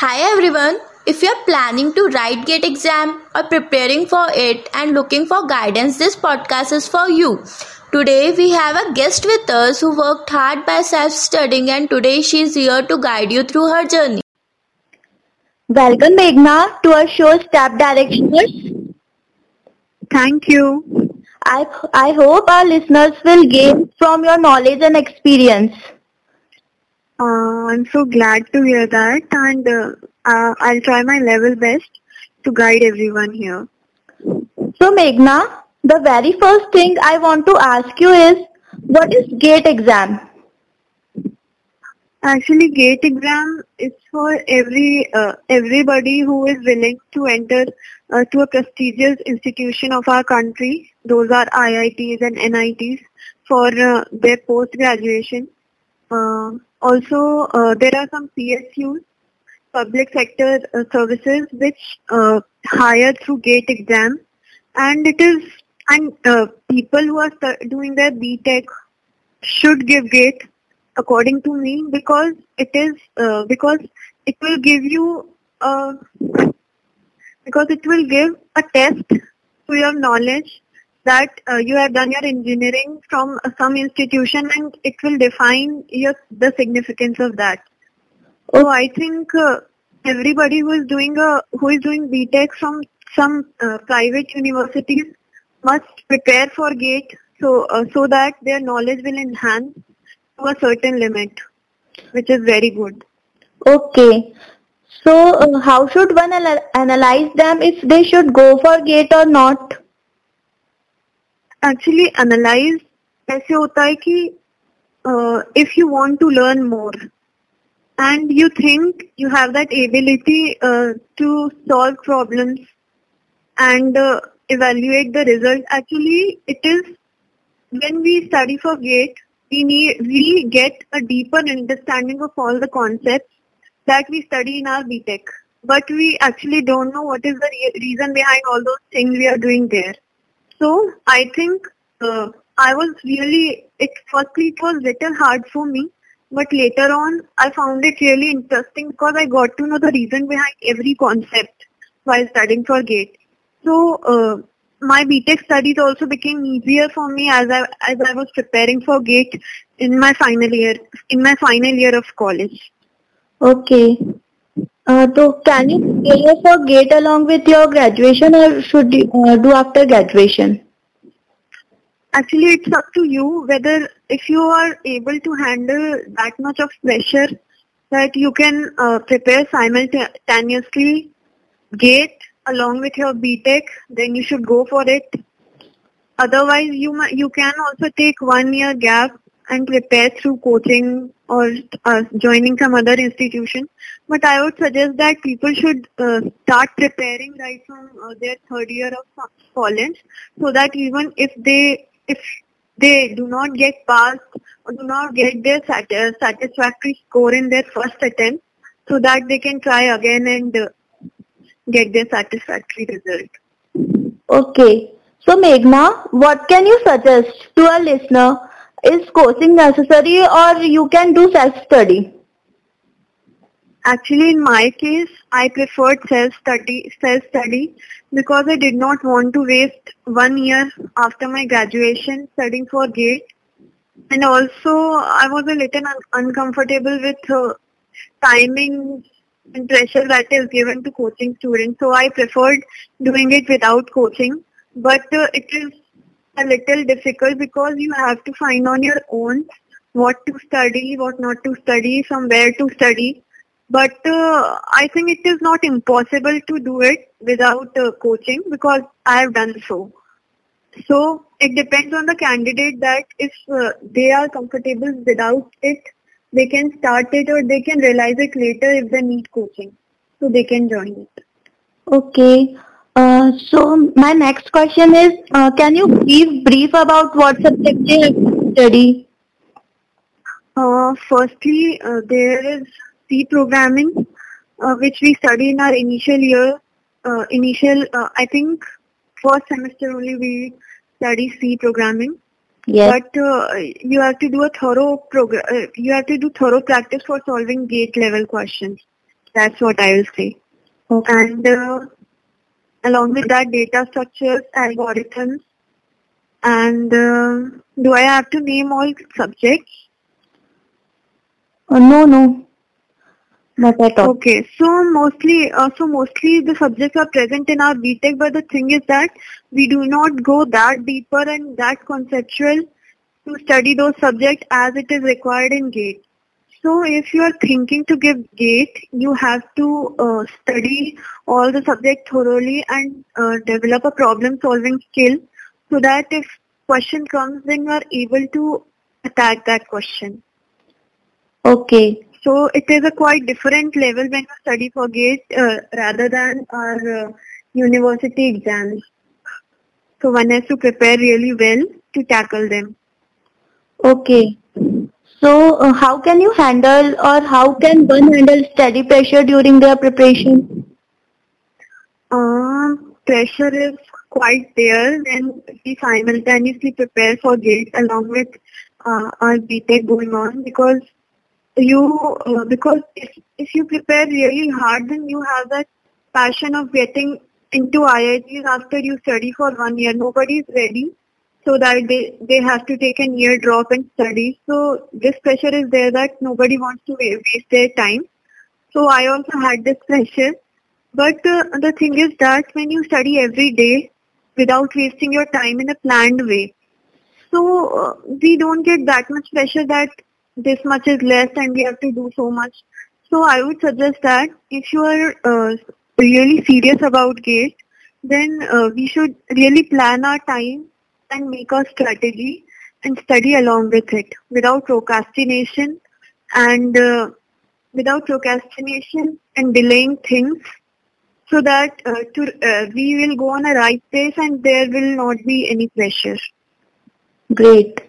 Hi everyone. If you're planning to write GATE exam or preparing for it and looking for guidance, this podcast is for you. Today we have a guest with us who worked hard by self-studying and today she is here to guide you through her journey. Welcome Meghna to our show Step Directioners. Thank you. I, I hope our listeners will gain from your knowledge and experience. Uh, I'm so glad to hear that and uh, uh, I'll try my level best to guide everyone here. So Meghna, the very first thing I want to ask you is, what is GATE exam? Actually, GATE exam is for every uh, everybody who is willing to enter uh, to a prestigious institution of our country. Those are IITs and NITs for uh, their post graduation. Also, uh, there are some PSUs, public sector uh, services, which uh, hire through GATE exam, and it is and uh, people who are doing their BTech should give GATE, according to me, because it is uh, because it will give you because it will give a test to your knowledge that uh, you have done your engineering from uh, some institution and it will define your the significance of that. So I think uh, everybody who is doing a who is doing BTech from some uh, private universities must prepare for GATE so uh, so that their knowledge will enhance to a certain limit, which is very good. Okay. So uh, how should one ana- analyze them if they should go for GATE or not? Actually analyse ऐसे होता है कि if you want to learn more and you think you have that ability to solve problems and evaluate the result actually it is when we study for gate we need we get a deeper understanding of all the concepts that we study in our btech but we actually don't know what is the re- reason behind all those things we are doing there so I think uh, I was really, it firstly it was little hard for me, but later on I found it really interesting because I got to know the reason behind every concept while studying for GATE. So uh, my BTech studies also became easier for me as I as I was preparing for GATE in my final year in my final year of college. Okay. Uh, so can you prepare for GATE along with your graduation or should you uh, do after graduation? Actually, it's up to you whether if you are able to handle that much of pressure that you can uh, prepare simultaneously GATE along with your BTech, then you should go for it. Otherwise, you you can also take one year gap and prepare through coaching or uh, joining some other institution. But I would suggest that people should uh, start preparing right from uh, their third year of college, so that even if they if they do not get passed or do not get their sat- uh, satisfactory score in their first attempt, so that they can try again and uh, get their satisfactory result. Okay. So Meghna, what can you suggest to our listener? Is coaching necessary or you can do self-study? Actually, in my case, I preferred self-study, self-study because I did not want to waste one year after my graduation studying for GATE. And also, I was a little un- uncomfortable with uh, timing and pressure that is given to coaching students. So I preferred doing it without coaching. But uh, it is a little difficult because you have to find on your own what to study, what not to study, from where to study. But uh, I think it is not impossible to do it without uh, coaching because I have done so. So it depends on the candidate that if uh, they are comfortable without it, they can start it or they can realize it later if they need coaching. So they can join it. Okay. Uh, so my next question is, uh, can you give brief about what subject you study? Uh, firstly, uh, there is C programming, uh, which we study in our initial year. Uh, initial, uh, I think, first semester only we study C programming. Yes. But uh, you have to do a thorough program. Uh, you have to do thorough practice for solving gate level questions. That's what I will say. Okay. And uh, along with that, data structures, algorithms, and uh, do I have to name all subjects? Uh, no, no. Not at all. Okay, so mostly, uh, so mostly the subjects are present in our BTech, but the thing is that we do not go that deeper and that conceptual to study those subjects as it is required in GATE. So if you are thinking to give GATE, you have to uh, study all the subjects thoroughly and uh, develop a problem solving skill so that if question comes, then you are able to attack that question. Okay. So it is a quite different level when you study for GATE uh, rather than our uh, university exams. So one has to prepare really well to tackle them. Okay. So, uh, how can you handle or how can one handle study pressure during their preparation? Um, pressure is quite there and we simultaneously prepare for GATE along with uh, our BTech going on because you uh, because if, if you prepare really hard then you have that passion of getting into IITs after you study for one year. Nobody is ready so that they, they have to take a year drop and study. So this pressure is there that nobody wants to waste their time. So I also had this pressure. But uh, the thing is that when you study every day without wasting your time in a planned way, so uh, we don't get that much pressure that this much is less and we have to do so much. So I would suggest that if you are uh, really serious about GATE, then uh, we should really plan our time and make a strategy and study along with it without procrastination and uh, without procrastination and delaying things so that uh, to, uh, we will go on a right pace and there will not be any pressure. Great.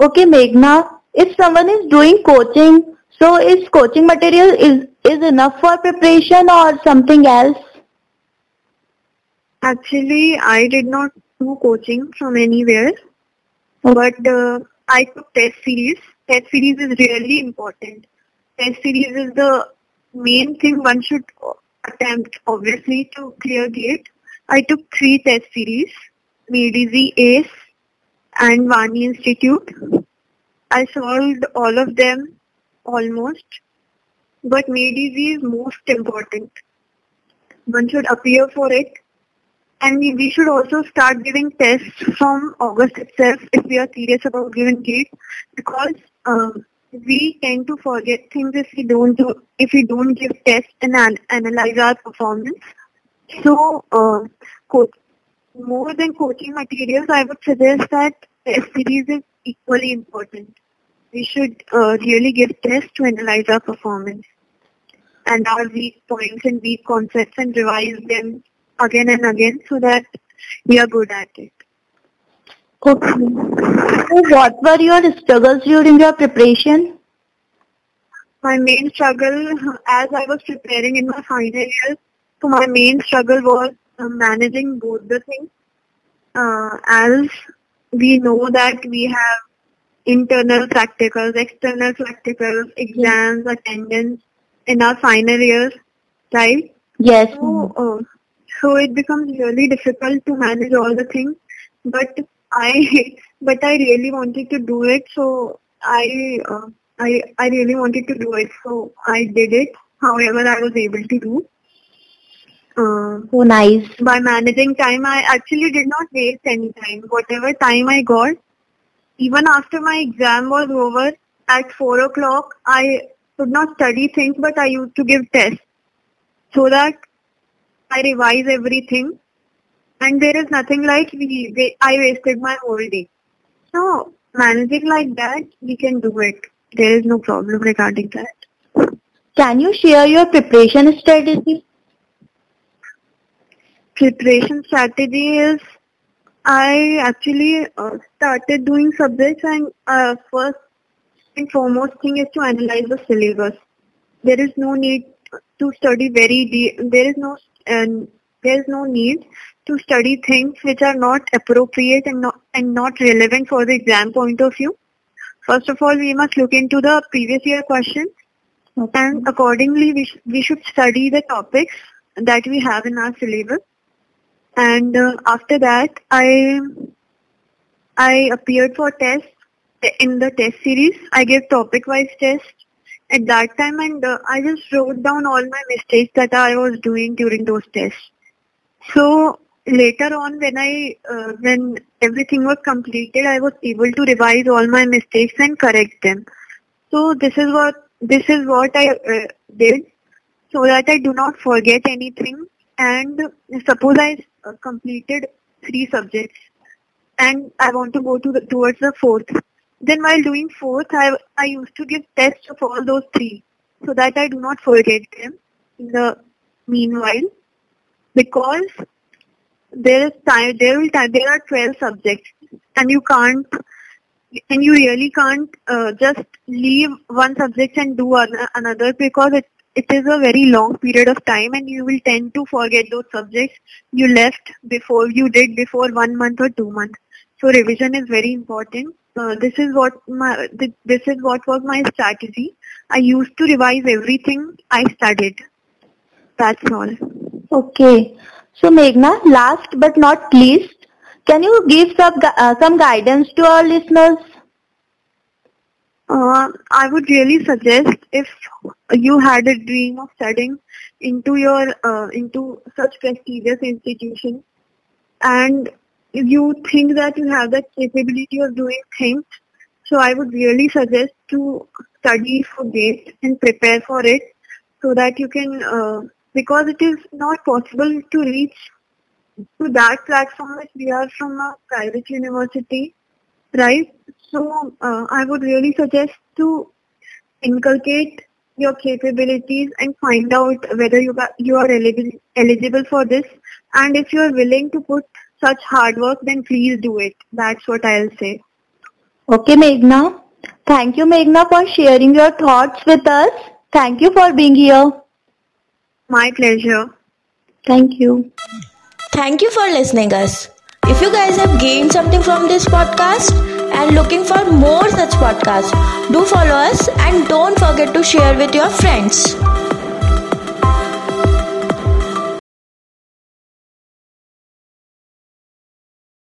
Okay, Meghna. If someone is doing coaching, so is coaching material is is enough for preparation or something else? Actually, I did not do coaching from anywhere, but uh, I took test series. Test series is really important. Test series is the main thing one should attempt, obviously, to clear gate. I took three test series, Made Easy, ACE, and Vani Institute. I solved all of them almost, but Made Easy is most important. One should appear for it and we, we should also start giving tests from August itself if we are serious about giving GATE because um, we tend to forget things if we don't do, if we don't give tests and an, analyze our performance. So, uh, co- more than coaching materials, I would suggest that test series is equally important. We should uh, really give tests to analyze our performance and our weak points and weak concepts and revise them again and again so that we are good at it. Okay. So what were your struggles during your preparation? My main struggle as I was preparing in my final year, so my main struggle was uh, managing both the things. Uh, as we know that we have internal practicals, external practicals, exams, attendance in our final years, right? Yes. So, uh, so it becomes really difficult to manage all the things. But I, but I really wanted to do it. So I, uh, I, I really wanted to do it. So I did it. However, I was able to do. Uh, So nice. by managing time, I actually did not waste any time. Whatever time I got, even after my exam was over at 4 o'clock, I could not study things, but I used to give tests so that I revise everything. And there is nothing like we, we, I wasted my whole day. So managing like that, we can do it. There is no problem regarding that. Can you share your preparation strategy? preparation strategy is I actually uh, started doing subjects and uh, first and foremost thing is to analyze the syllabus. There is no need to study very deep. There is no and there is no need to study things which are not appropriate and not and not relevant for the exam point of view. First of all, we must look into the previous year questions Okay. And accordingly, we, sh- we should study the topics that we have in our syllabus. And uh, after that, I I appeared for tests in the test series. I gave topic-wise tests at that time, and uh, I just wrote down all my mistakes that I was doing during those tests. So later on, when I uh, when everything was completed, I was able to revise all my mistakes and correct them. So this is what this is what I uh, did so that I do not forget anything. And suppose I uh, completed three subjects and I want to go to the, towards the fourth. Then while doing fourth, I, I used to give tests of all those three so that I do not forget them in the meanwhile because there is time, there will time, there are 12 subjects and you can't and you really can't uh, just leave one subject and do another because it it is a very long period of time and you will tend to forget those subjects you left before you did before one month or two months. So revision is very important uh, this is what my this is what was my strategy. I used to revise everything i studied. That's all. Okay. So meghna last but not least can you give some, uh, some guidance to our listeners? Uh, I would really suggest if you had a dream of studying into your uh, into such prestigious institution and you think that you have the capability of doing things, so I would really suggest to study for GATE and prepare for it so that you can, uh, because it is not possible to reach to that platform which we are from a private university, right? So uh, I would really suggest to inculcate your capabilities and find out whether you got, you are eligible eligible for this and if you are willing to put such hard work then please do it. That's what i'll say. Okay meghna. Thank you meghna for sharing your thoughts with us. Thank you for being here. My pleasure. Thank you. Thank you for listening us. If you guys have gained something from this podcast and looking for more such podcasts, do follow us and don't forget to share with your friends.